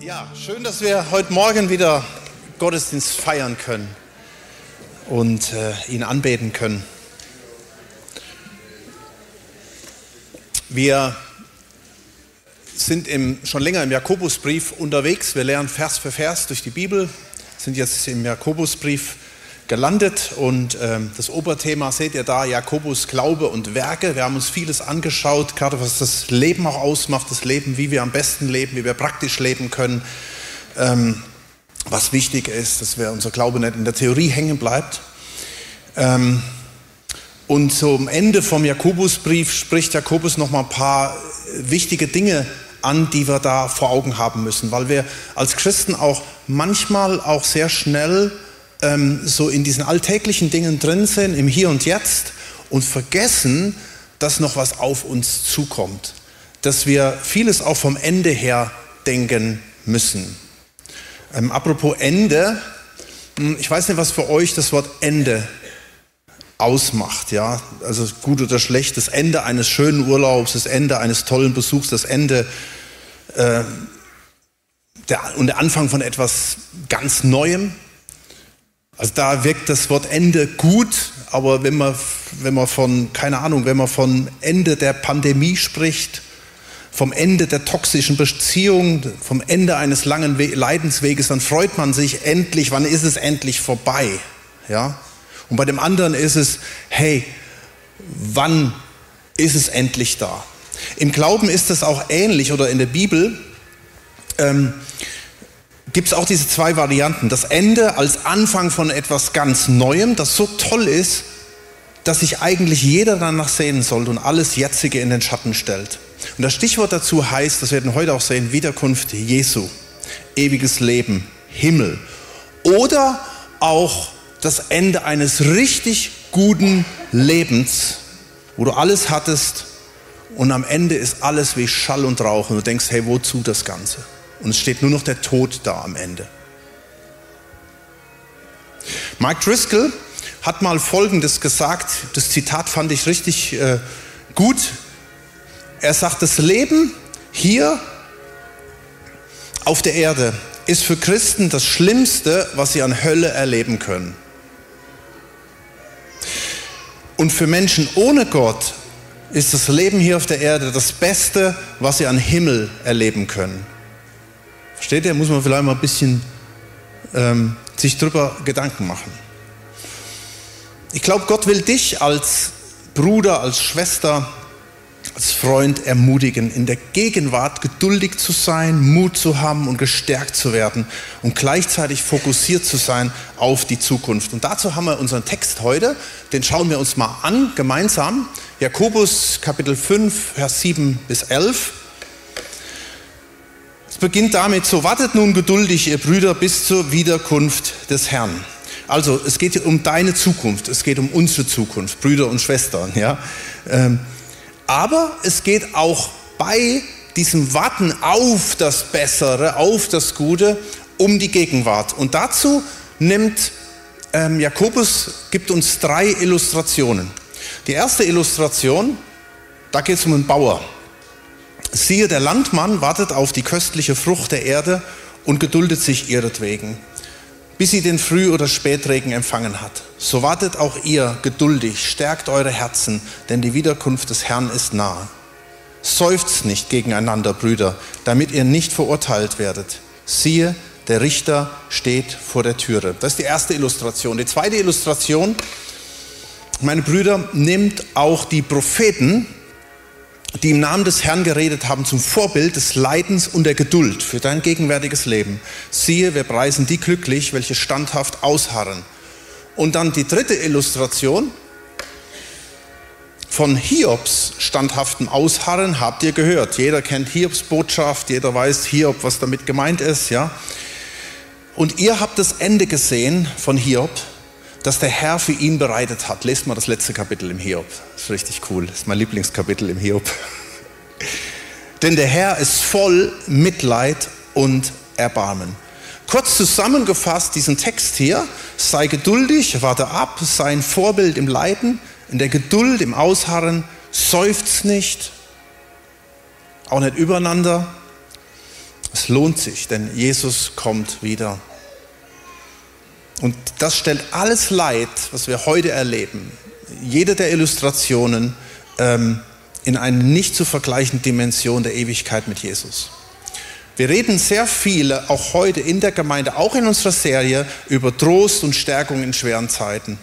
Ja, schön, dass wir heute Morgen wieder Gottesdienst feiern können und äh, ihn anbeten können. Wir sind im, schon länger im Jakobusbrief unterwegs. Wir lernen Vers für Vers durch die Bibel, sind jetzt im Jakobusbrief gelandet und ähm, das Oberthema seht ihr da, Jakobus Glaube und Werke. Wir haben uns vieles angeschaut, gerade was das Leben auch ausmacht, das Leben, wie wir am besten leben, wie wir praktisch leben können. Ähm, was wichtig ist, dass wir unser Glaube nicht in der Theorie hängen bleibt. Ähm, und zum Ende vom Jakobusbrief spricht Jakobus noch mal ein paar wichtige Dinge an, die wir da vor Augen haben müssen, weil wir als Christen auch manchmal auch sehr schnell ähm, so in diesen alltäglichen Dingen drin sind, im Hier und Jetzt und vergessen, dass noch was auf uns zukommt, dass wir vieles auch vom Ende her denken müssen. Ähm, apropos Ende, hm, ich weiß nicht, was für euch das Wort Ende ausmacht, ja, also gut oder schlecht, das Ende eines schönen Urlaubs, das Ende eines tollen Besuchs, das Ende äh, der, und der Anfang von etwas ganz Neuem. Also da wirkt das Wort Ende gut, aber wenn man, wenn man von, keine Ahnung, wenn man von Ende der Pandemie spricht, vom Ende der toxischen Beziehung, vom Ende eines langen Leidensweges, dann freut man sich endlich, wann ist es endlich vorbei? Ja? Und bei dem anderen ist es, hey, wann ist es endlich da? Im Glauben ist es auch ähnlich oder in der Bibel. Ähm, gibt es auch diese zwei Varianten. Das Ende als Anfang von etwas ganz Neuem, das so toll ist, dass sich eigentlich jeder danach sehen sollte und alles Jetzige in den Schatten stellt. Und das Stichwort dazu heißt, das werden wir heute auch sehen, Wiederkunft Jesu, ewiges Leben, Himmel. Oder auch das Ende eines richtig guten Lebens, wo du alles hattest und am Ende ist alles wie Schall und Rauch und du denkst, hey, wozu das Ganze? Und es steht nur noch der Tod da am Ende. Mike Driscoll hat mal Folgendes gesagt, das Zitat fand ich richtig äh, gut. Er sagt, das Leben hier auf der Erde ist für Christen das Schlimmste, was sie an Hölle erleben können. Und für Menschen ohne Gott ist das Leben hier auf der Erde das Beste, was sie an Himmel erleben können. Versteht ihr? Muss man vielleicht mal ein bisschen ähm, sich drüber Gedanken machen. Ich glaube, Gott will dich als Bruder, als Schwester, als Freund ermutigen, in der Gegenwart geduldig zu sein, Mut zu haben und gestärkt zu werden und gleichzeitig fokussiert zu sein auf die Zukunft. Und dazu haben wir unseren Text heute, den schauen wir uns mal an, gemeinsam. Jakobus Kapitel 5, Vers 7 bis 11. Es beginnt damit, so wartet nun geduldig, ihr Brüder, bis zur Wiederkunft des Herrn. Also es geht um deine Zukunft, es geht um unsere Zukunft, Brüder und Schwestern. Ja? Ähm, aber es geht auch bei diesem Warten auf das Bessere, auf das Gute, um die Gegenwart. Und dazu nimmt ähm, Jakobus, gibt uns drei Illustrationen. Die erste Illustration, da geht es um einen Bauer. Siehe, der Landmann wartet auf die köstliche Frucht der Erde und geduldet sich ihretwegen, bis sie den Früh- oder Spätregen empfangen hat. So wartet auch ihr geduldig, stärkt eure Herzen, denn die Wiederkunft des Herrn ist nahe. Seufzt nicht gegeneinander, Brüder, damit ihr nicht verurteilt werdet. Siehe, der Richter steht vor der Türe. Das ist die erste Illustration. Die zweite Illustration, meine Brüder, nimmt auch die Propheten die im Namen des Herrn geredet haben, zum Vorbild des Leidens und der Geduld für dein gegenwärtiges Leben. Siehe, wir preisen die glücklich, welche standhaft ausharren. Und dann die dritte Illustration von Hiobs standhaftem Ausharren habt ihr gehört. Jeder kennt Hiobs Botschaft, jeder weiß Hiob, was damit gemeint ist, ja. Und ihr habt das Ende gesehen von Hiob, das der Herr für ihn bereitet hat. Lest mal das letzte Kapitel im Hiob. Ist richtig cool. Ist mein Lieblingskapitel im Hiob. Denn der Herr ist voll Mitleid und Erbarmen. Kurz zusammengefasst diesen Text hier, sei geduldig, warte ab, sei ein Vorbild im Leiden, in der Geduld, im Ausharren, seufzt nicht, auch nicht übereinander, Es lohnt sich, denn Jesus kommt wieder. Und das stellt alles Leid, was wir heute erleben, jede der Illustrationen, ähm, in eine nicht zu vergleichende Dimension der Ewigkeit mit Jesus. Wir reden sehr viel, auch heute in der Gemeinde, auch in unserer Serie, über Trost und Stärkung in schweren Zeiten.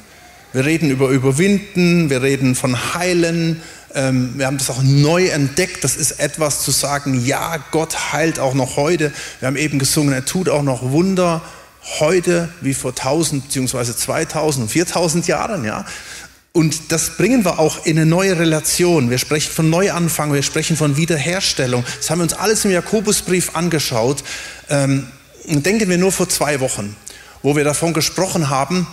Wir reden über Überwinden, wir reden von Heilen, ähm, wir haben das auch neu entdeckt. Das ist etwas zu sagen, ja, Gott heilt auch noch heute. Wir haben eben gesungen, er tut auch noch Wunder heute wie vor 1000 bzw. 2000 und 4000 Jahren. Ja? Und das bringen wir auch in eine neue Relation. Wir sprechen von Neuanfang, wir sprechen von Wiederherstellung. Das haben wir uns alles im Jakobusbrief angeschaut. Ähm, denken wir nur vor zwei Wochen, wo wir davon gesprochen haben,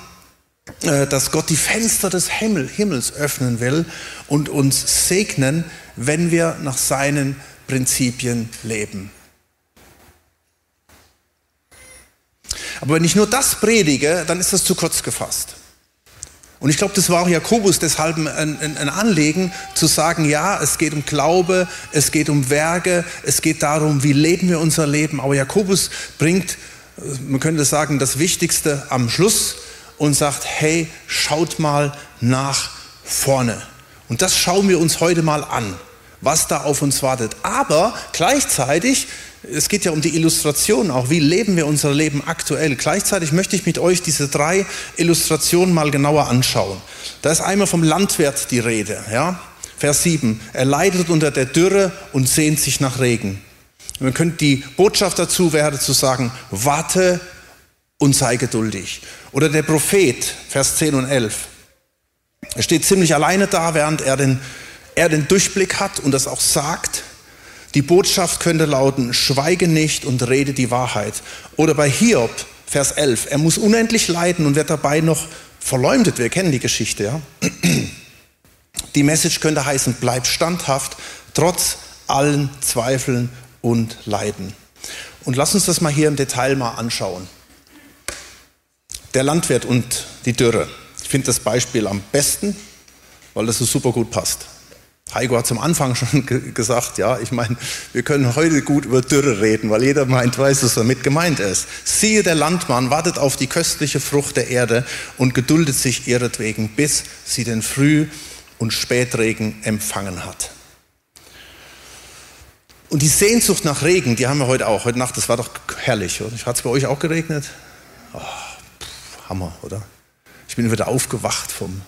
äh, dass Gott die Fenster des Himmel, Himmels öffnen will und uns segnen, wenn wir nach seinen Prinzipien leben. Aber wenn ich nur das predige, dann ist das zu kurz gefasst. Und ich glaube, das war auch Jakobus deshalb ein, ein, Anliegen zu sagen, ja, es geht um Glaube, es geht um Werke, es geht darum, wie leben wir unser Leben. Aber Jakobus bringt, man könnte sagen, das Wichtigste am Schluss und sagt, hey, schaut mal nach vorne. Und das schauen wir uns heute mal an, was da auf uns wartet. Aber gleichzeitig, es geht ja um die Illustration auch, wie leben wir unser Leben aktuell. Gleichzeitig möchte ich mit euch diese drei Illustrationen mal genauer anschauen. Da ist einmal vom Landwirt die Rede, ja? Vers 7. Er leidet unter der Dürre und sehnt sich nach Regen. Man könnte die Botschaft dazu wäre zu sagen, warte und sei geduldig. Oder der Prophet, Vers 10 und 11. Er steht ziemlich alleine da, während er den, er den Durchblick hat und das auch sagt. Die Botschaft könnte lauten, schweige nicht und rede die Wahrheit. Oder bei Hiob, Vers 11, er muss unendlich leiden und wird dabei noch verleumdet. Wir kennen die Geschichte, ja. Die Message könnte heißen, bleib standhaft, trotz allen Zweifeln und Leiden. Und lass uns das mal hier im Detail mal anschauen. Der Landwirt und die Dürre. Ich finde das Beispiel am besten, weil das so super gut passt. Heiko hat zum Anfang schon gesagt, ja, ich meine, wir können heute gut über Dürre reden, weil jeder meint, weiß, was damit gemeint ist. Siehe, der Landmann wartet auf die köstliche Frucht der Erde und geduldet sich ihretwegen, bis sie den Früh- und Spätregen empfangen hat. Und die Sehnsucht nach Regen, die haben wir heute auch. Heute Nacht, das war doch herrlich. Hat es bei euch auch geregnet? Oh. Hammer, oder? Ich bin wieder aufgewacht vom,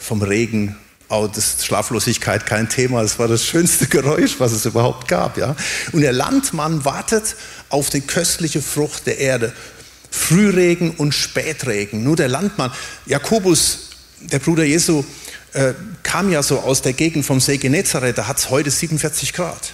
vom Regen. Oh, das Schlaflosigkeit kein Thema. Das war das schönste Geräusch, was es überhaupt gab, ja. Und der Landmann wartet auf die köstliche Frucht der Erde. Frühregen und Spätregen. Nur der Landmann, Jakobus, der Bruder Jesu, äh, kam ja so aus der Gegend vom See Genezareth. Da hat es heute 47 Grad.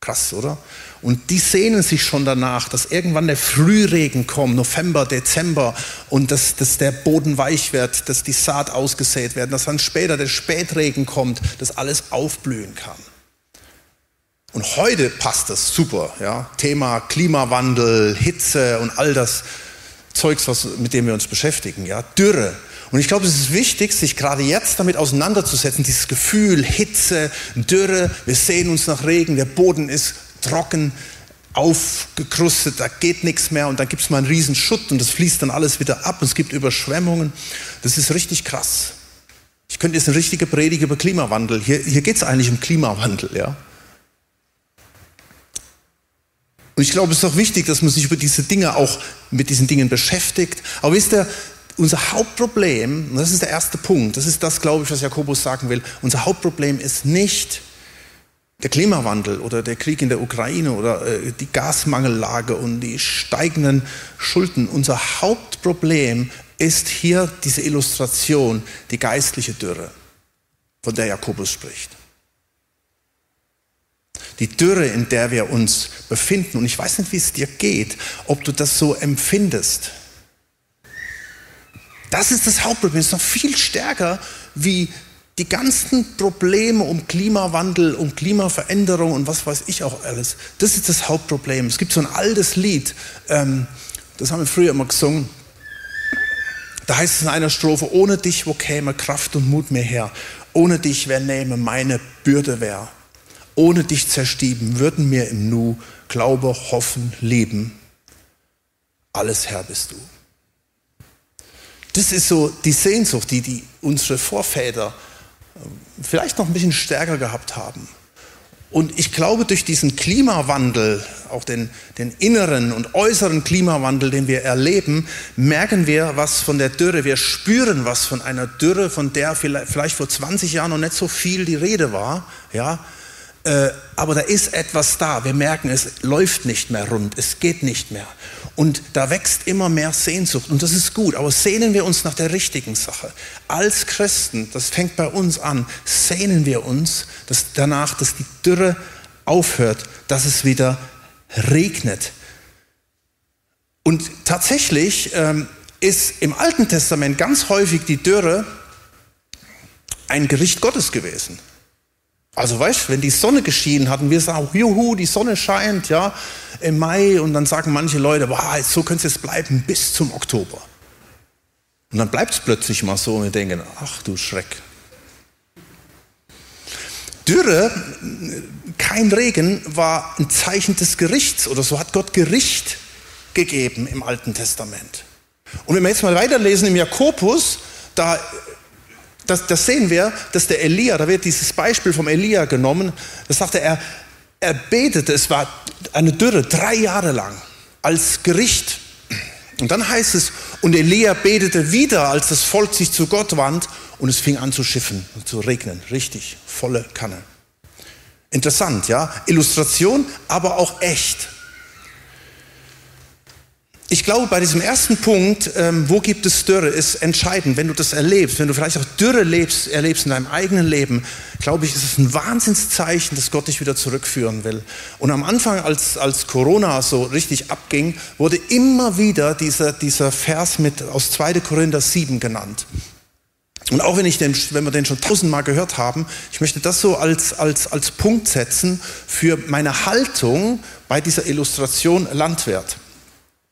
Krass, oder? Und die sehnen sich schon danach, dass irgendwann der Frühregen kommt, November, Dezember, und dass, dass der Boden weich wird, dass die Saat ausgesät wird, dass dann später der Spätregen kommt, dass alles aufblühen kann. Und heute passt das super, ja. Thema Klimawandel, Hitze und all das Zeugs, was, mit dem wir uns beschäftigen, ja. Dürre. Und ich glaube, es ist wichtig, sich gerade jetzt damit auseinanderzusetzen, dieses Gefühl, Hitze, Dürre, wir sehen uns nach Regen, der Boden ist trocken, aufgekrustet, da geht nichts mehr und dann gibt es mal einen riesen Schutt und das fließt dann alles wieder ab und es gibt Überschwemmungen. Das ist richtig krass. Ich könnte jetzt eine richtige Predigt über Klimawandel. Hier, hier geht es eigentlich um Klimawandel, ja. Und ich glaube, es ist auch wichtig, dass man sich über diese Dinge auch mit diesen Dingen beschäftigt. Aber wisst ihr, unser Hauptproblem, und das ist der erste Punkt, das ist das, glaube ich, was Jakobus sagen will, unser Hauptproblem ist nicht, der Klimawandel oder der Krieg in der Ukraine oder äh, die Gasmangellage und die steigenden Schulden. Unser Hauptproblem ist hier diese Illustration, die geistliche Dürre, von der Jakobus spricht. Die Dürre, in der wir uns befinden. Und ich weiß nicht, wie es dir geht, ob du das so empfindest. Das ist das Hauptproblem. Es ist noch viel stärker wie die ganzen Probleme um Klimawandel, um Klimaveränderung und was weiß ich auch alles, das ist das Hauptproblem. Es gibt so ein altes Lied, ähm, das haben wir früher immer gesungen. Da heißt es in einer Strophe, ohne dich, wo käme Kraft und Mut mir her? Ohne dich, wer nähme meine Bürde wär? Ohne dich zerstieben, würden mir im Nu Glaube, Hoffen, Leben. Alles Herr bist du. Das ist so die Sehnsucht, die, die unsere Vorväter vielleicht noch ein bisschen stärker gehabt haben. Und ich glaube, durch diesen Klimawandel, auch den, den, inneren und äußeren Klimawandel, den wir erleben, merken wir was von der Dürre. Wir spüren was von einer Dürre, von der vielleicht vor 20 Jahren noch nicht so viel die Rede war. Ja, äh, aber da ist etwas da. Wir merken, es läuft nicht mehr rund, es geht nicht mehr. Und da wächst immer mehr Sehnsucht und das ist gut. Aber sehnen wir uns nach der richtigen Sache. Als Christen, das fängt bei uns an, sehnen wir uns dass danach, dass die Dürre aufhört, dass es wieder regnet. Und tatsächlich ähm, ist im Alten Testament ganz häufig die Dürre ein Gericht Gottes gewesen. Also weißt, wenn die Sonne geschienen hat und wir sagen, juhu, die Sonne scheint, ja, im Mai und dann sagen manche Leute, boah, so könnte es bleiben bis zum Oktober. Und dann bleibt es plötzlich mal so und wir denken, ach du Schreck. Dürre, kein Regen, war ein Zeichen des Gerichts oder so hat Gott Gericht gegeben im Alten Testament. Und wenn wir jetzt mal weiterlesen im Jakobus, da das, das sehen wir, dass der Elia, da wird dieses Beispiel vom Elia genommen, da sagte er, er betete, es war eine Dürre, drei Jahre lang, als Gericht. Und dann heißt es, und Elia betete wieder, als das Volk sich zu Gott wand, und es fing an zu schiffen und zu regnen. Richtig, volle Kanne. Interessant, ja? Illustration, aber auch echt. Ich glaube, bei diesem ersten Punkt, ähm, wo gibt es Dürre, ist entscheidend. Wenn du das erlebst, wenn du vielleicht auch Dürre lebst, erlebst in deinem eigenen Leben, glaube ich, ist es ein Wahnsinnszeichen, dass Gott dich wieder zurückführen will. Und am Anfang, als, als Corona so richtig abging, wurde immer wieder dieser, dieser Vers mit, aus 2. Korinther 7 genannt. Und auch wenn, ich den, wenn wir den schon tausendmal gehört haben, ich möchte das so als, als, als Punkt setzen für meine Haltung bei dieser Illustration Landwirt.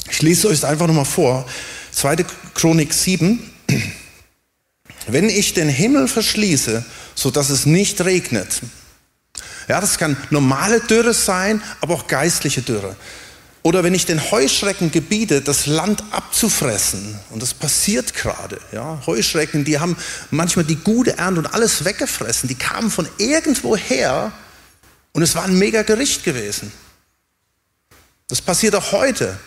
Ich lese euch einfach nochmal vor. 2. Chronik 7. Wenn ich den Himmel verschließe, so dass es nicht regnet. Ja, das kann normale Dürre sein, aber auch geistliche Dürre. Oder wenn ich den Heuschrecken gebiete, das Land abzufressen, und das passiert gerade, ja, Heuschrecken, die haben manchmal die gute Ernte und alles weggefressen, die kamen von irgendwo her und es war ein mega Gericht gewesen. Das passiert auch heute.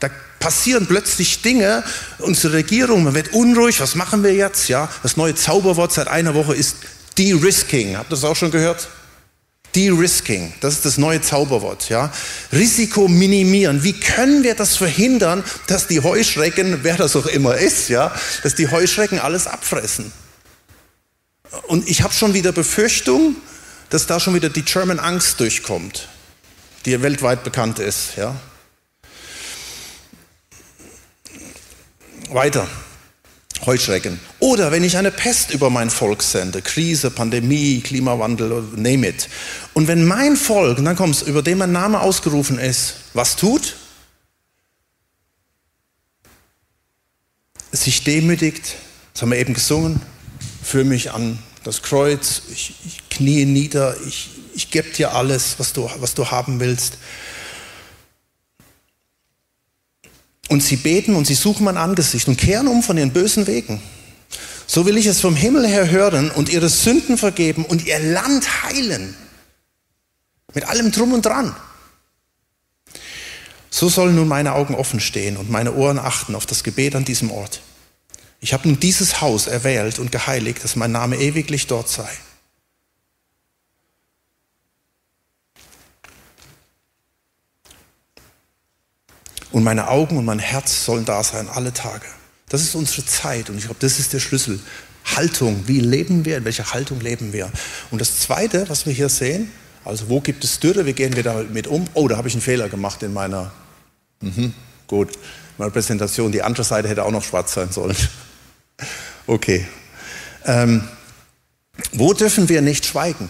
Da passieren plötzlich Dinge, unsere Regierung, man wird unruhig, was machen wir jetzt? Ja, das neue Zauberwort seit einer Woche ist De-Risking. Habt ihr das auch schon gehört? De-Risking, das ist das neue Zauberwort. Ja? Risiko minimieren. Wie können wir das verhindern, dass die Heuschrecken, wer das auch immer ist, ja, dass die Heuschrecken alles abfressen? Und ich habe schon wieder Befürchtung, dass da schon wieder die German Angst durchkommt, die weltweit bekannt ist. Ja? Weiter. Heuschrecken. Oder wenn ich eine Pest über mein Volk sende, Krise, Pandemie, Klimawandel, name it. Und wenn mein Volk, und dann kommt es, über dem mein Name ausgerufen ist, was tut? Sich demütigt, das haben wir eben gesungen, führe mich an das Kreuz, ich, ich knie nieder, ich, ich gebe dir alles, was du, was du haben willst. Und sie beten und sie suchen mein Angesicht und kehren um von ihren bösen Wegen. So will ich es vom Himmel her hören und ihre Sünden vergeben und ihr Land heilen. Mit allem drum und dran. So sollen nun meine Augen offen stehen und meine Ohren achten auf das Gebet an diesem Ort. Ich habe nun dieses Haus erwählt und geheiligt, dass mein Name ewiglich dort sei. Und meine Augen und mein Herz sollen da sein, alle Tage. Das ist unsere Zeit und ich glaube, das ist der Schlüssel. Haltung, wie leben wir, in welcher Haltung leben wir? Und das Zweite, was wir hier sehen, also wo gibt es Dürre, wie gehen wir damit um? Oh, da habe ich einen Fehler gemacht in meiner, mhm, gut, meiner Präsentation. Die andere Seite hätte auch noch schwarz sein sollen. Okay. Ähm, wo dürfen wir nicht schweigen?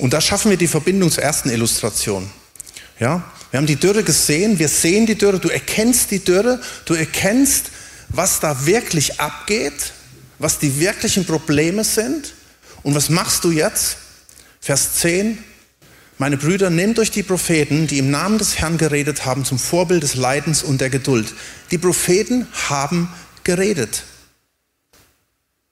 Und da schaffen wir die Verbindung zur ersten Illustration. Ja? Wir haben die Dürre gesehen, wir sehen die Dürre, du erkennst die Dürre, du erkennst, was da wirklich abgeht, was die wirklichen Probleme sind. Und was machst du jetzt? Vers 10. Meine Brüder, nehmt euch die Propheten, die im Namen des Herrn geredet haben, zum Vorbild des Leidens und der Geduld. Die Propheten haben geredet.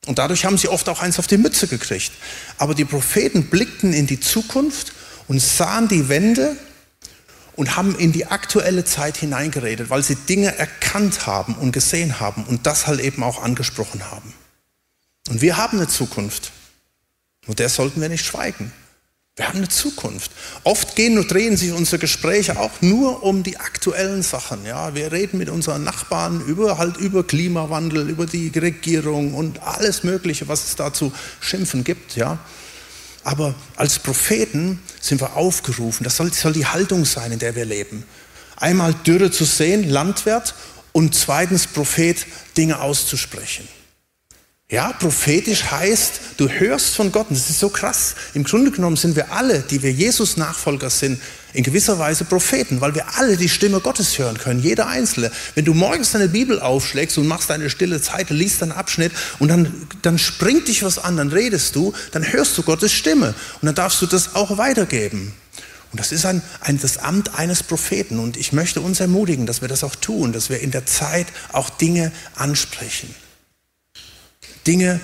Und dadurch haben sie oft auch eins auf die Mütze gekriegt. Aber die Propheten blickten in die Zukunft und sahen die Wende und haben in die aktuelle Zeit hineingeredet, weil sie Dinge erkannt haben und gesehen haben und das halt eben auch angesprochen haben. Und wir haben eine Zukunft. Und der sollten wir nicht schweigen. Wir haben eine Zukunft. Oft gehen und drehen sich unsere Gespräche auch nur um die aktuellen Sachen. Ja, wir reden mit unseren Nachbarn über halt über Klimawandel, über die Regierung und alles Mögliche, was es da zu schimpfen gibt. Ja, aber als Propheten sind wir aufgerufen, das soll, soll die Haltung sein, in der wir leben. Einmal Dürre zu sehen, Landwirt, und zweitens Prophet, Dinge auszusprechen. Ja, prophetisch heißt, du hörst von Gott. Und das ist so krass. Im Grunde genommen sind wir alle, die wir Jesus Nachfolger sind, in gewisser Weise Propheten, weil wir alle die Stimme Gottes hören können, jeder Einzelne. Wenn du morgens deine Bibel aufschlägst und machst deine stille Zeit, liest einen Abschnitt und dann, dann springt dich was an, dann redest du, dann hörst du Gottes Stimme und dann darfst du das auch weitergeben. Und das ist ein, ein, das Amt eines Propheten. Und ich möchte uns ermutigen, dass wir das auch tun, dass wir in der Zeit auch Dinge ansprechen. Dinge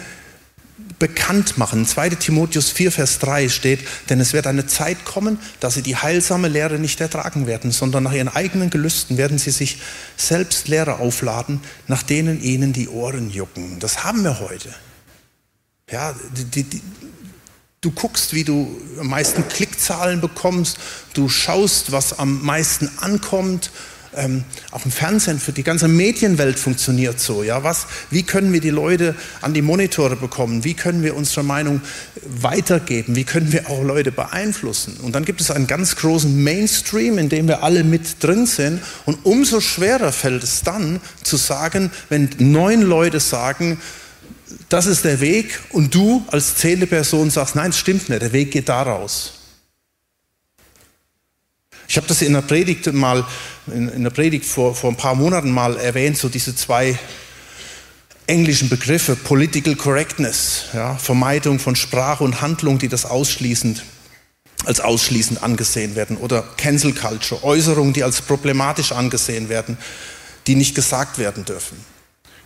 bekannt machen. 2 Timotheus 4, Vers 3 steht, denn es wird eine Zeit kommen, dass sie die heilsame Lehre nicht ertragen werden, sondern nach ihren eigenen Gelüsten werden sie sich selbst Lehre aufladen, nach denen ihnen die Ohren jucken. Das haben wir heute. Ja, die, die, du guckst, wie du am meisten Klickzahlen bekommst, du schaust, was am meisten ankommt ähm, auch im Fernsehen, für die ganze Medienwelt funktioniert so. Ja, was, wie können wir die Leute an die Monitore bekommen? Wie können wir unsere Meinung weitergeben? Wie können wir auch Leute beeinflussen? Und dann gibt es einen ganz großen Mainstream, in dem wir alle mit drin sind. Und umso schwerer fällt es dann zu sagen, wenn neun Leute sagen, das ist der Weg und du als zählende Person sagst, nein, es stimmt nicht, der Weg geht daraus. Ich habe das in der Predigt mal, in, der Predigt vor, vor ein paar Monaten mal erwähnt, so diese zwei englischen Begriffe, Political Correctness, ja, Vermeidung von Sprache und Handlung, die das ausschließend als ausschließend angesehen werden, oder Cancel Culture, Äußerungen, die als problematisch angesehen werden, die nicht gesagt werden dürfen.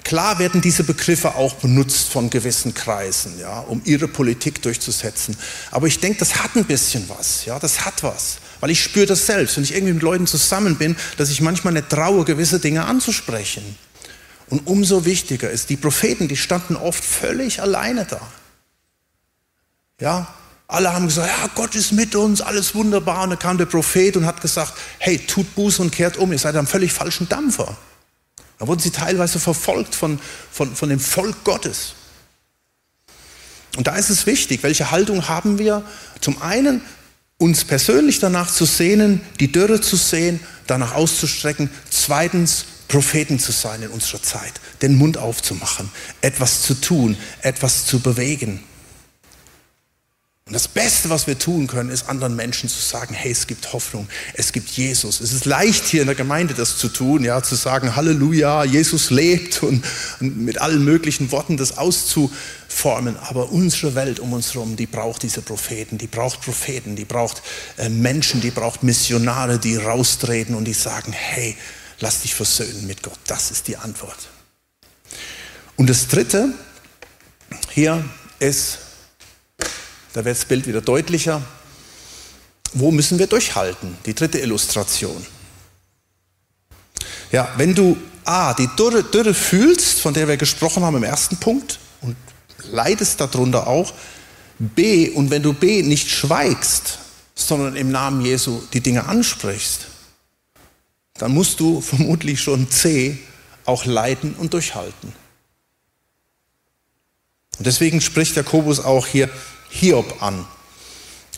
Klar werden diese Begriffe auch benutzt von gewissen Kreisen, ja, um ihre Politik durchzusetzen. Aber ich denke, das hat ein bisschen was, ja, das hat was. Weil ich spüre das selbst, wenn ich irgendwie mit Leuten zusammen bin, dass ich manchmal nicht traue, gewisse Dinge anzusprechen. Und umso wichtiger ist, die Propheten, die standen oft völlig alleine da. Ja, alle haben gesagt, ja, Gott ist mit uns, alles wunderbar. Und dann kam der Prophet und hat gesagt, hey, tut Buße und kehrt um, ihr seid am völlig falschen Dampfer. Da wurden sie teilweise verfolgt von, von, von dem Volk Gottes. Und da ist es wichtig, welche Haltung haben wir? Zum einen uns persönlich danach zu sehnen, die Dürre zu sehen, danach auszustrecken. Zweitens, Propheten zu sein in unserer Zeit, den Mund aufzumachen, etwas zu tun, etwas zu bewegen. Und das Beste, was wir tun können, ist anderen Menschen zu sagen, hey, es gibt Hoffnung, es gibt Jesus. Es ist leicht hier in der Gemeinde das zu tun, ja, zu sagen, Halleluja, Jesus lebt und, und mit allen möglichen Worten das auszuformen. Aber unsere Welt um uns herum, die braucht diese Propheten, die braucht Propheten, die braucht äh, Menschen, die braucht Missionare, die raustreten und die sagen, hey, lass dich versöhnen mit Gott. Das ist die Antwort. Und das Dritte hier ist, da wird das Bild wieder deutlicher. Wo müssen wir durchhalten? Die dritte Illustration. Ja, wenn du A, die Dürre, Dürre fühlst, von der wir gesprochen haben im ersten Punkt, und leidest darunter auch, B, und wenn du B nicht schweigst, sondern im Namen Jesu die Dinge ansprichst, dann musst du vermutlich schon C auch leiden und durchhalten. Und deswegen spricht Jakobus auch hier Hiob an.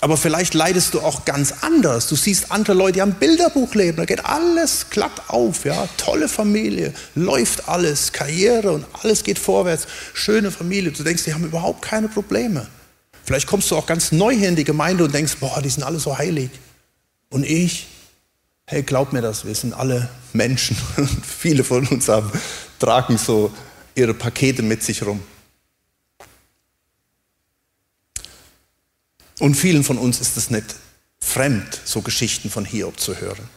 Aber vielleicht leidest du auch ganz anders. Du siehst andere Leute, die haben Bilderbuchleben, da geht alles glatt auf, ja, tolle Familie, läuft alles, Karriere und alles geht vorwärts, schöne Familie. Du denkst, die haben überhaupt keine Probleme. Vielleicht kommst du auch ganz neu hier in die Gemeinde und denkst, boah, die sind alle so heilig. Und ich, hey, glaub mir das, wir sind alle Menschen. Viele von uns haben, tragen so ihre Pakete mit sich rum. Und vielen von uns ist es nicht fremd, so Geschichten von Hiob zu hören.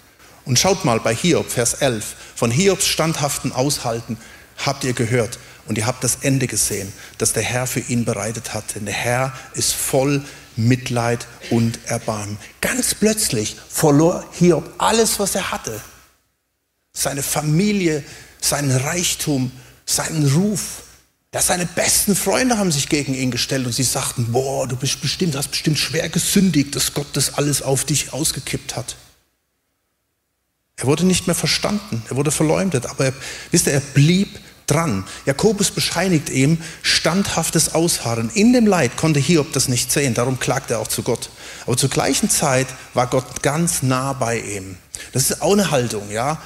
Und schaut mal bei Hiob, Vers 11, von Hiobs standhaften Aushalten habt ihr gehört und ihr habt das Ende gesehen, das der Herr für ihn bereitet hat. Denn der Herr ist voll Mitleid und Erbarmen. Ganz plötzlich verlor Hiob alles, was er hatte. Seine Familie, seinen Reichtum, seinen Ruf. Ja, seine besten Freunde haben sich gegen ihn gestellt und sie sagten, boah, du bist bestimmt, hast bestimmt schwer gesündigt, dass Gott das alles auf dich ausgekippt hat. Er wurde nicht mehr verstanden, er wurde verleumdet, aber er, wisst ihr, er blieb dran. Jakobus bescheinigt ihm standhaftes Ausharren. In dem Leid konnte Hiob das nicht sehen, darum klagt er auch zu Gott. Aber zur gleichen Zeit war Gott ganz nah bei ihm. Das ist auch eine Haltung, ja.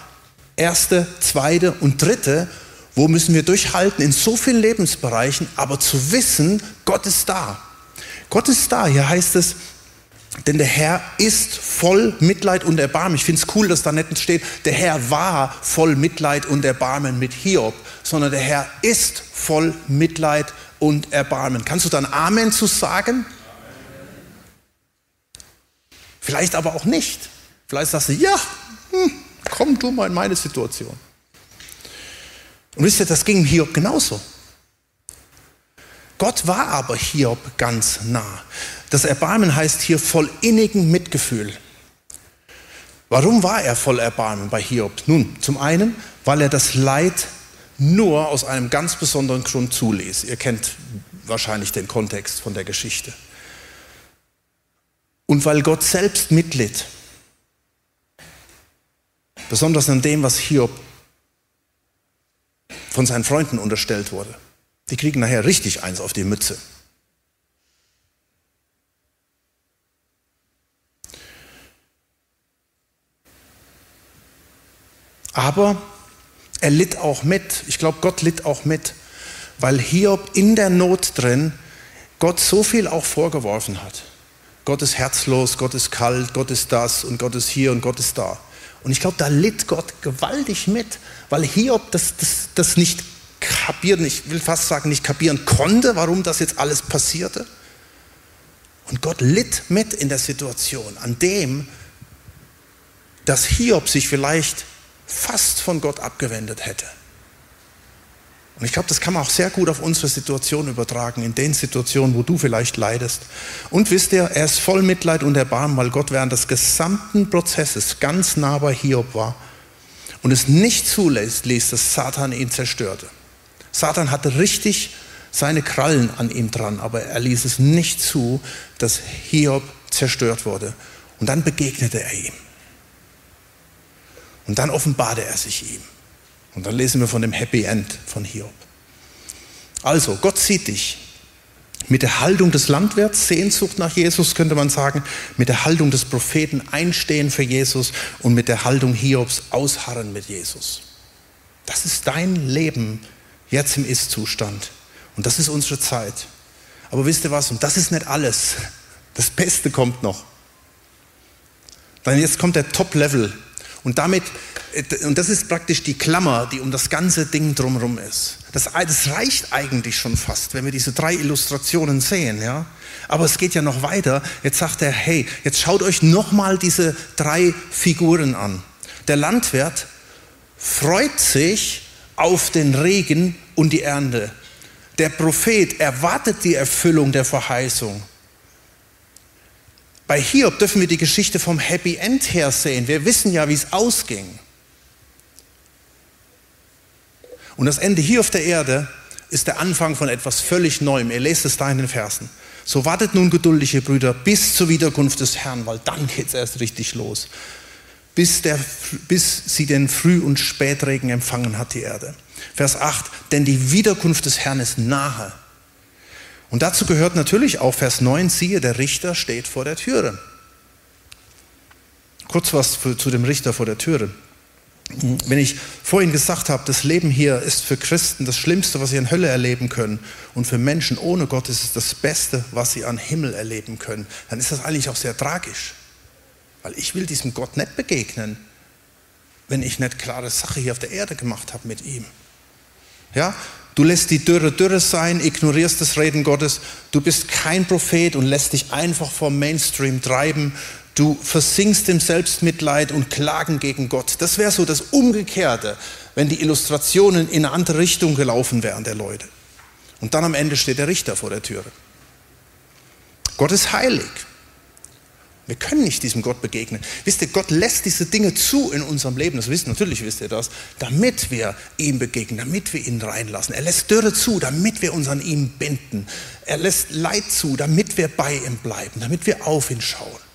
Erste, zweite und dritte, wo müssen wir durchhalten in so vielen Lebensbereichen, aber zu wissen, Gott ist da. Gott ist da. Hier heißt es, denn der Herr ist voll Mitleid und Erbarmen. Ich finde es cool, dass da nicht steht, der Herr war voll Mitleid und Erbarmen mit Hiob, sondern der Herr ist voll Mitleid und Erbarmen. Kannst du dann Amen zu sagen? Vielleicht aber auch nicht. Vielleicht sagst du, ja, hm, komm du mal in meine Situation. Und wisst ihr, das ging Hiob genauso. Gott war aber Hiob ganz nah. Das Erbarmen heißt hier voll innigen Mitgefühl. Warum war er voll Erbarmen bei Hiob? Nun, zum einen, weil er das Leid nur aus einem ganz besonderen Grund zuließ. Ihr kennt wahrscheinlich den Kontext von der Geschichte. Und weil Gott selbst mitlitt, besonders an dem, was Hiob von seinen Freunden unterstellt wurde. Die kriegen nachher richtig eins auf die Mütze. Aber er litt auch mit. Ich glaube, Gott litt auch mit, weil Hiob in der Not drin Gott so viel auch vorgeworfen hat. Gott ist herzlos, Gott ist kalt, Gott ist das und Gott ist hier und Gott ist da. Und ich glaube, da litt Gott gewaltig mit, weil Hiob das, das, das nicht kapieren, ich will fast sagen, nicht kapieren konnte, warum das jetzt alles passierte. Und Gott litt mit in der Situation, an dem, dass Hiob sich vielleicht fast von Gott abgewendet hätte. Und ich glaube, das kann man auch sehr gut auf unsere Situation übertragen, in den Situationen, wo du vielleicht leidest. Und wisst ihr, er ist voll Mitleid und Erbarmen, weil Gott während des gesamten Prozesses ganz nah bei Hiob war und es nicht zulässt, dass Satan ihn zerstörte. Satan hatte richtig seine Krallen an ihm dran, aber er ließ es nicht zu, dass Hiob zerstört wurde. Und dann begegnete er ihm. Und dann offenbarte er sich ihm. Und dann lesen wir von dem Happy End von Hiob. Also, Gott sieht dich mit der Haltung des Landwirts, Sehnsucht nach Jesus könnte man sagen, mit der Haltung des Propheten, Einstehen für Jesus und mit der Haltung Hiobs, Ausharren mit Jesus. Das ist dein Leben jetzt im Ist-Zustand. Und das ist unsere Zeit. Aber wisst ihr was? Und das ist nicht alles. Das Beste kommt noch. Dann jetzt kommt der Top-Level und damit, und das ist praktisch die Klammer, die um das ganze Ding drumherum ist. Das, das reicht eigentlich schon fast, wenn wir diese drei Illustrationen sehen, ja. Aber es geht ja noch weiter. Jetzt sagt er, hey, jetzt schaut euch nochmal diese drei Figuren an. Der Landwirt freut sich auf den Regen und die Ernte. Der Prophet erwartet die Erfüllung der Verheißung. Bei Hiob dürfen wir die Geschichte vom Happy End her sehen. Wir wissen ja, wie es ausging. Und das Ende hier auf der Erde ist der Anfang von etwas völlig Neuem. Ihr lest es da in den Versen. So wartet nun geduldige Brüder bis zur Wiederkunft des Herrn, weil dann geht es erst richtig los. Bis, der, bis sie den Früh- und Spätregen empfangen hat, die Erde. Vers 8, denn die Wiederkunft des Herrn ist nahe. Und dazu gehört natürlich auch Vers 9, siehe, der Richter steht vor der Türe. Kurz was für, zu dem Richter vor der Türe. Wenn ich vorhin gesagt habe, das Leben hier ist für Christen das Schlimmste, was sie in Hölle erleben können, und für Menschen ohne Gott ist es das Beste, was sie an Himmel erleben können, dann ist das eigentlich auch sehr tragisch. Weil ich will diesem Gott nicht begegnen, wenn ich nicht klare Sache hier auf der Erde gemacht habe mit ihm. Ja, Du lässt die Dürre Dürre sein, ignorierst das Reden Gottes. Du bist kein Prophet und lässt dich einfach vom Mainstream treiben. Du versinkst im Selbstmitleid und Klagen gegen Gott. Das wäre so das Umgekehrte, wenn die Illustrationen in eine andere Richtung gelaufen wären der Leute. Und dann am Ende steht der Richter vor der Türe. Gott ist heilig. Wir können nicht diesem Gott begegnen. Wisst ihr, Gott lässt diese Dinge zu in unserem Leben. Das wisst, natürlich wisst ihr das, damit wir ihm begegnen, damit wir ihn reinlassen. Er lässt Dürre zu, damit wir uns an ihm binden. Er lässt Leid zu, damit wir bei ihm bleiben, damit wir auf ihn schauen.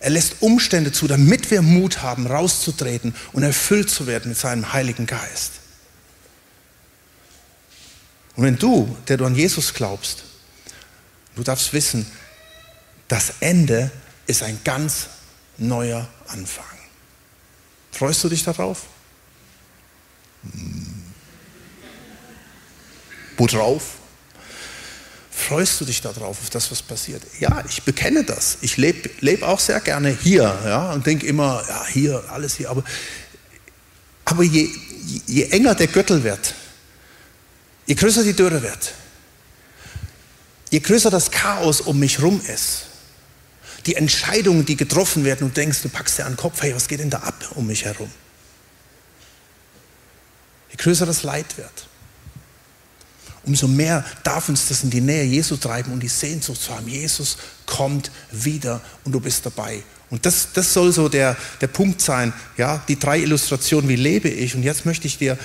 Er lässt Umstände zu, damit wir Mut haben, rauszutreten und erfüllt zu werden mit seinem Heiligen Geist. Und wenn du, der du an Jesus glaubst, du darfst wissen, das Ende ist ein ganz neuer Anfang. Freust du dich darauf? Wo drauf? Freust du dich darauf, auf das, was passiert? Ja, ich bekenne das. Ich lebe leb auch sehr gerne hier ja, und denke immer, ja, hier, alles hier. Aber, aber je, je enger der Gürtel wird, je größer die Dürre wird, je größer das Chaos um mich rum ist, die Entscheidungen, die getroffen werden und denkst, du packst dir an den Kopf, hey, was geht denn da ab um mich herum? Je größer das Leid wird, umso mehr darf uns das in die Nähe Jesu treiben und die Sehnsucht zu haben. Jesus kommt wieder und du bist dabei. Und das, das soll so der, der Punkt sein, ja, die drei Illustrationen, wie lebe ich. Und jetzt möchte ich dir,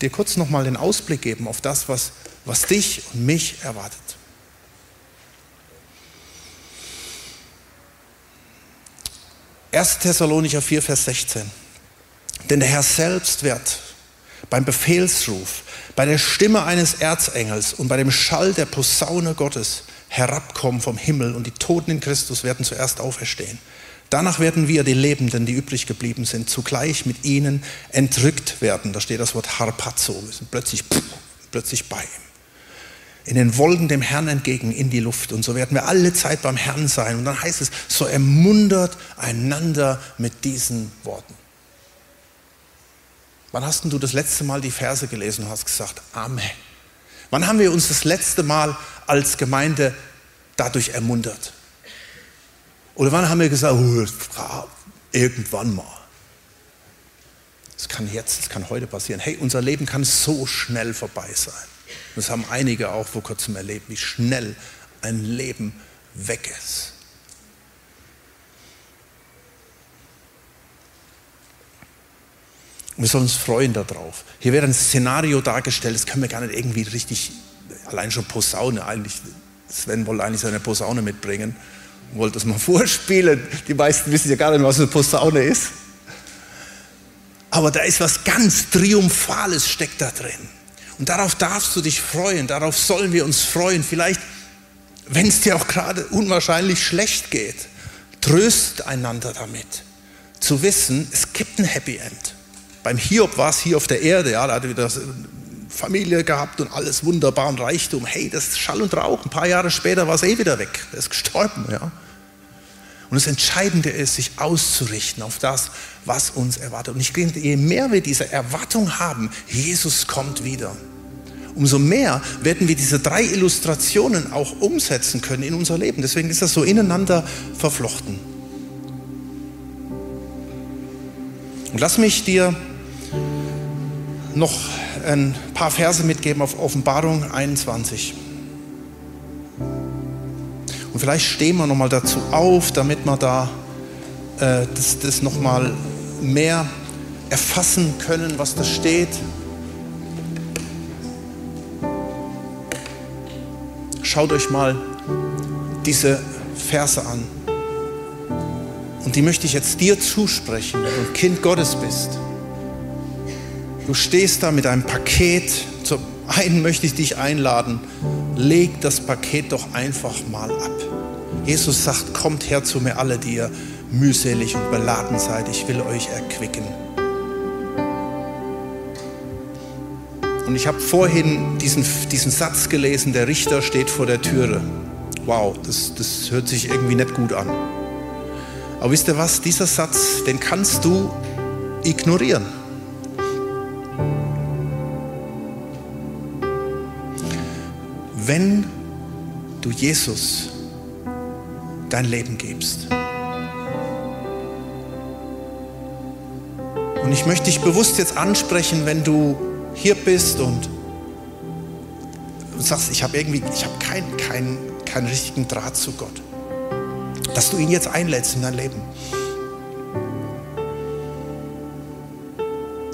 dir kurz nochmal den Ausblick geben auf das, was, was dich und mich erwartet. 1. Thessalonicher 4, Vers 16. Denn der Herr selbst wird beim Befehlsruf, bei der Stimme eines Erzengels und bei dem Schall der Posaune Gottes herabkommen vom Himmel und die Toten in Christus werden zuerst auferstehen. Danach werden wir, die Lebenden, die übrig geblieben sind, zugleich mit ihnen entrückt werden. Da steht das Wort Harpazo. Wir sind plötzlich, plötzlich bei ihm in den Wolken dem Herrn entgegen in die Luft. Und so werden wir alle Zeit beim Herrn sein. Und dann heißt es, so ermuntert einander mit diesen Worten. Wann hast du das letzte Mal die Verse gelesen und hast gesagt, Amen? Wann haben wir uns das letzte Mal als Gemeinde dadurch ermuntert? Oder wann haben wir gesagt, oh, irgendwann mal? Das kann jetzt, das kann heute passieren. Hey, unser Leben kann so schnell vorbei sein. Das haben einige auch vor kurzem erlebt, wie schnell ein Leben weg ist. Und wir sollen uns freuen darauf. Hier wird ein Szenario dargestellt, das können wir gar nicht irgendwie richtig, allein schon Posaune eigentlich. Sven wollte eigentlich seine Posaune mitbringen und wollte das mal vorspielen. Die meisten wissen ja gar nicht, was eine Posaune ist. Aber da ist was ganz Triumphales steckt da drin. Und darauf darfst du dich freuen, darauf sollen wir uns freuen. Vielleicht, wenn es dir auch gerade unwahrscheinlich schlecht geht, tröst einander damit. Zu wissen, es gibt ein Happy End. Beim Hiob war es hier auf der Erde, ja, da hatte wieder Familie gehabt und alles wunderbar und Reichtum. Hey, das ist Schall und Rauch. Ein paar Jahre später war es eh wieder weg. Er ist gestorben, ja. Und das Entscheidende ist, sich auszurichten auf das, was uns erwartet. Und ich denke, je mehr wir diese Erwartung haben, Jesus kommt wieder, umso mehr werden wir diese drei Illustrationen auch umsetzen können in unser Leben. Deswegen ist das so ineinander verflochten. Und lass mich dir noch ein paar Verse mitgeben auf Offenbarung 21. Und vielleicht stehen wir nochmal dazu auf, damit wir da äh, das, das nochmal mehr erfassen können, was da steht. Schaut euch mal diese Verse an. Und die möchte ich jetzt dir zusprechen, wenn du Kind Gottes bist. Du stehst da mit einem Paket. Zum einen möchte ich dich einladen, leg das Paket doch einfach mal ab. Jesus sagt, kommt her zu mir alle, die ihr mühselig und beladen seid, ich will euch erquicken. Und ich habe vorhin diesen, diesen Satz gelesen, der Richter steht vor der Türe. Wow, das, das hört sich irgendwie nicht gut an. Aber wisst ihr was, dieser Satz, den kannst du ignorieren. Wenn du Jesus dein Leben gibst. Und ich möchte dich bewusst jetzt ansprechen, wenn du hier bist und sagst, ich habe irgendwie, ich habe keinen kein, keinen richtigen Draht zu Gott. Dass du ihn jetzt einlädst in dein Leben.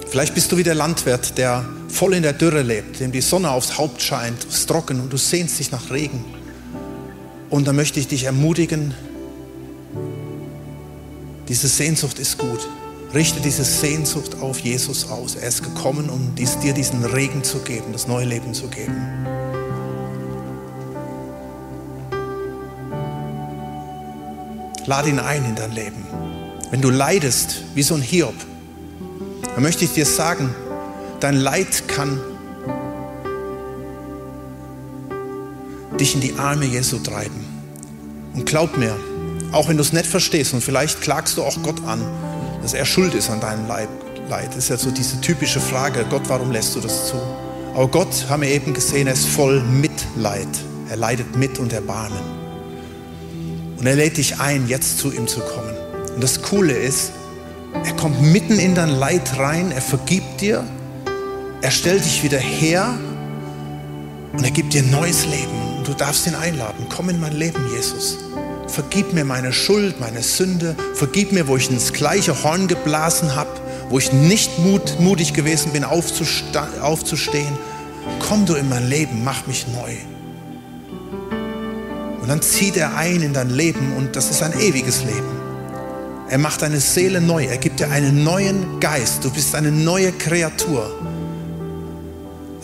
Vielleicht bist du wie der Landwirt, der voll in der Dürre lebt, dem die Sonne aufs Haupt scheint, es ist trocken und du sehnst dich nach Regen. Und da möchte ich dich ermutigen, diese Sehnsucht ist gut. Richte diese Sehnsucht auf Jesus aus. Er ist gekommen, um dies, dir diesen Regen zu geben, das neue Leben zu geben. Lade ihn ein in dein Leben. Wenn du leidest wie so ein Hiob, dann möchte ich dir sagen, dein Leid kann dich in die Arme Jesu treiben. Und glaub mir, auch wenn du es nicht verstehst und vielleicht klagst du auch Gott an, dass er schuld ist an deinem Leid. Das ist ja so diese typische Frage, Gott, warum lässt du das zu? Aber Gott, haben wir eben gesehen, er ist voll Mitleid. Er leidet mit und Erbarmen. Und er lädt dich ein, jetzt zu ihm zu kommen. Und das Coole ist, er kommt mitten in dein Leid rein, er vergibt dir, er stellt dich wieder her und er gibt dir neues Leben. Du darfst ihn einladen. Komm in mein Leben, Jesus vergib mir meine Schuld, meine Sünde, vergib mir, wo ich ins gleiche Horn geblasen habe, wo ich nicht mut, mutig gewesen bin, aufzustehen. Komm du in mein Leben, mach mich neu. Und dann zieht er ein in dein Leben und das ist ein ewiges Leben. Er macht deine Seele neu, er gibt dir einen neuen Geist, du bist eine neue Kreatur.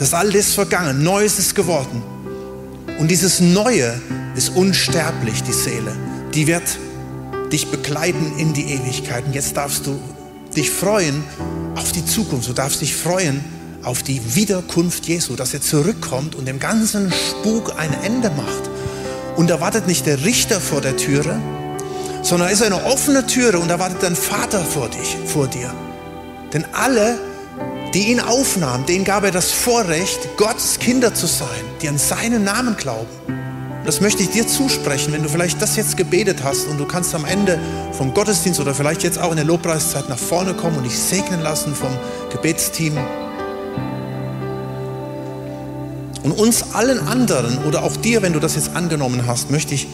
Das ist alles vergangen, Neues ist geworden. Und dieses Neue ist unsterblich, die Seele. Die wird dich begleiten in die Ewigkeit. Und jetzt darfst du dich freuen auf die Zukunft. Du darfst dich freuen auf die Wiederkunft Jesu, dass er zurückkommt und dem ganzen Spuk ein Ende macht. Und da wartet nicht der Richter vor der Türe, sondern ist eine offene Türe und da wartet dein Vater vor, dich, vor dir. Denn alle, die ihn aufnahmen, denen gab er das Vorrecht, Gottes Kinder zu sein, die an seinen Namen glauben. Das möchte ich dir zusprechen, wenn du vielleicht das jetzt gebetet hast und du kannst am Ende vom Gottesdienst oder vielleicht jetzt auch in der Lobpreiszeit nach vorne kommen und dich segnen lassen vom Gebetsteam. Und uns allen anderen oder auch dir, wenn du das jetzt angenommen hast, möchte ich,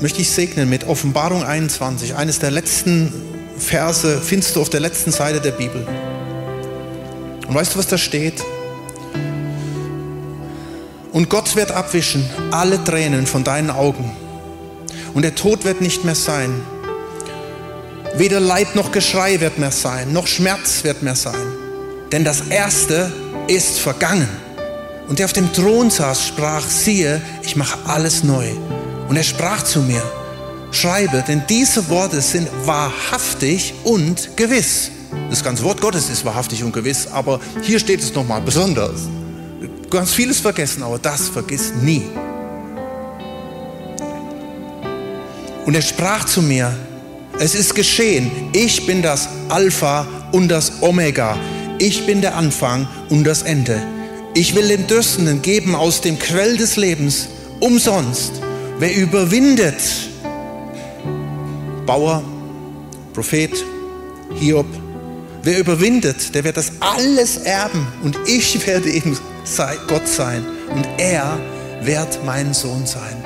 möchte ich segnen mit Offenbarung 21. Eines der letzten Verse findest du auf der letzten Seite der Bibel. Und weißt du, was da steht? Und Gott wird abwischen alle Tränen von deinen Augen. Und der Tod wird nicht mehr sein. Weder Leid noch Geschrei wird mehr sein, noch Schmerz wird mehr sein. Denn das Erste ist vergangen. Und der auf dem Thron saß, sprach, siehe, ich mache alles neu. Und er sprach zu mir, schreibe, denn diese Worte sind wahrhaftig und gewiss. Das ganze Wort Gottes ist wahrhaftig und gewiss, aber hier steht es nochmal besonders. Kannst vieles vergessen, aber das vergiss nie. Und er sprach zu mir, es ist geschehen, ich bin das Alpha und das Omega, ich bin der Anfang und das Ende. Ich will den Dürstenden geben aus dem Quell des Lebens umsonst. Wer überwindet, Bauer, Prophet, Hiob, wer überwindet, der wird das alles erben und ich werde sei Gott sein und er wird mein Sohn sein.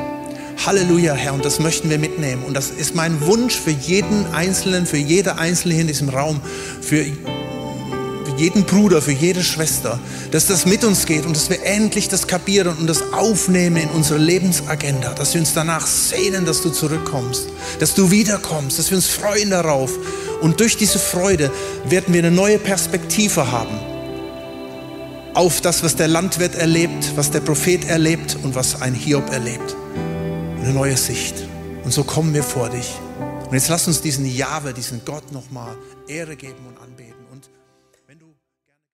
Halleluja, Herr, und das möchten wir mitnehmen. Und das ist mein Wunsch für jeden Einzelnen, für jede Einzelne in diesem Raum, für jeden Bruder, für jede Schwester, dass das mit uns geht und dass wir endlich das kapieren und das aufnehmen in unsere Lebensagenda, dass wir uns danach sehnen, dass du zurückkommst, dass du wiederkommst, dass wir uns freuen darauf. Und durch diese Freude werden wir eine neue Perspektive haben auf das, was der Landwirt erlebt, was der Prophet erlebt und was ein Hiob erlebt. Eine neue Sicht. Und so kommen wir vor dich. Und jetzt lass uns diesen Jahwe, diesen Gott nochmal Ehre geben und anbeten.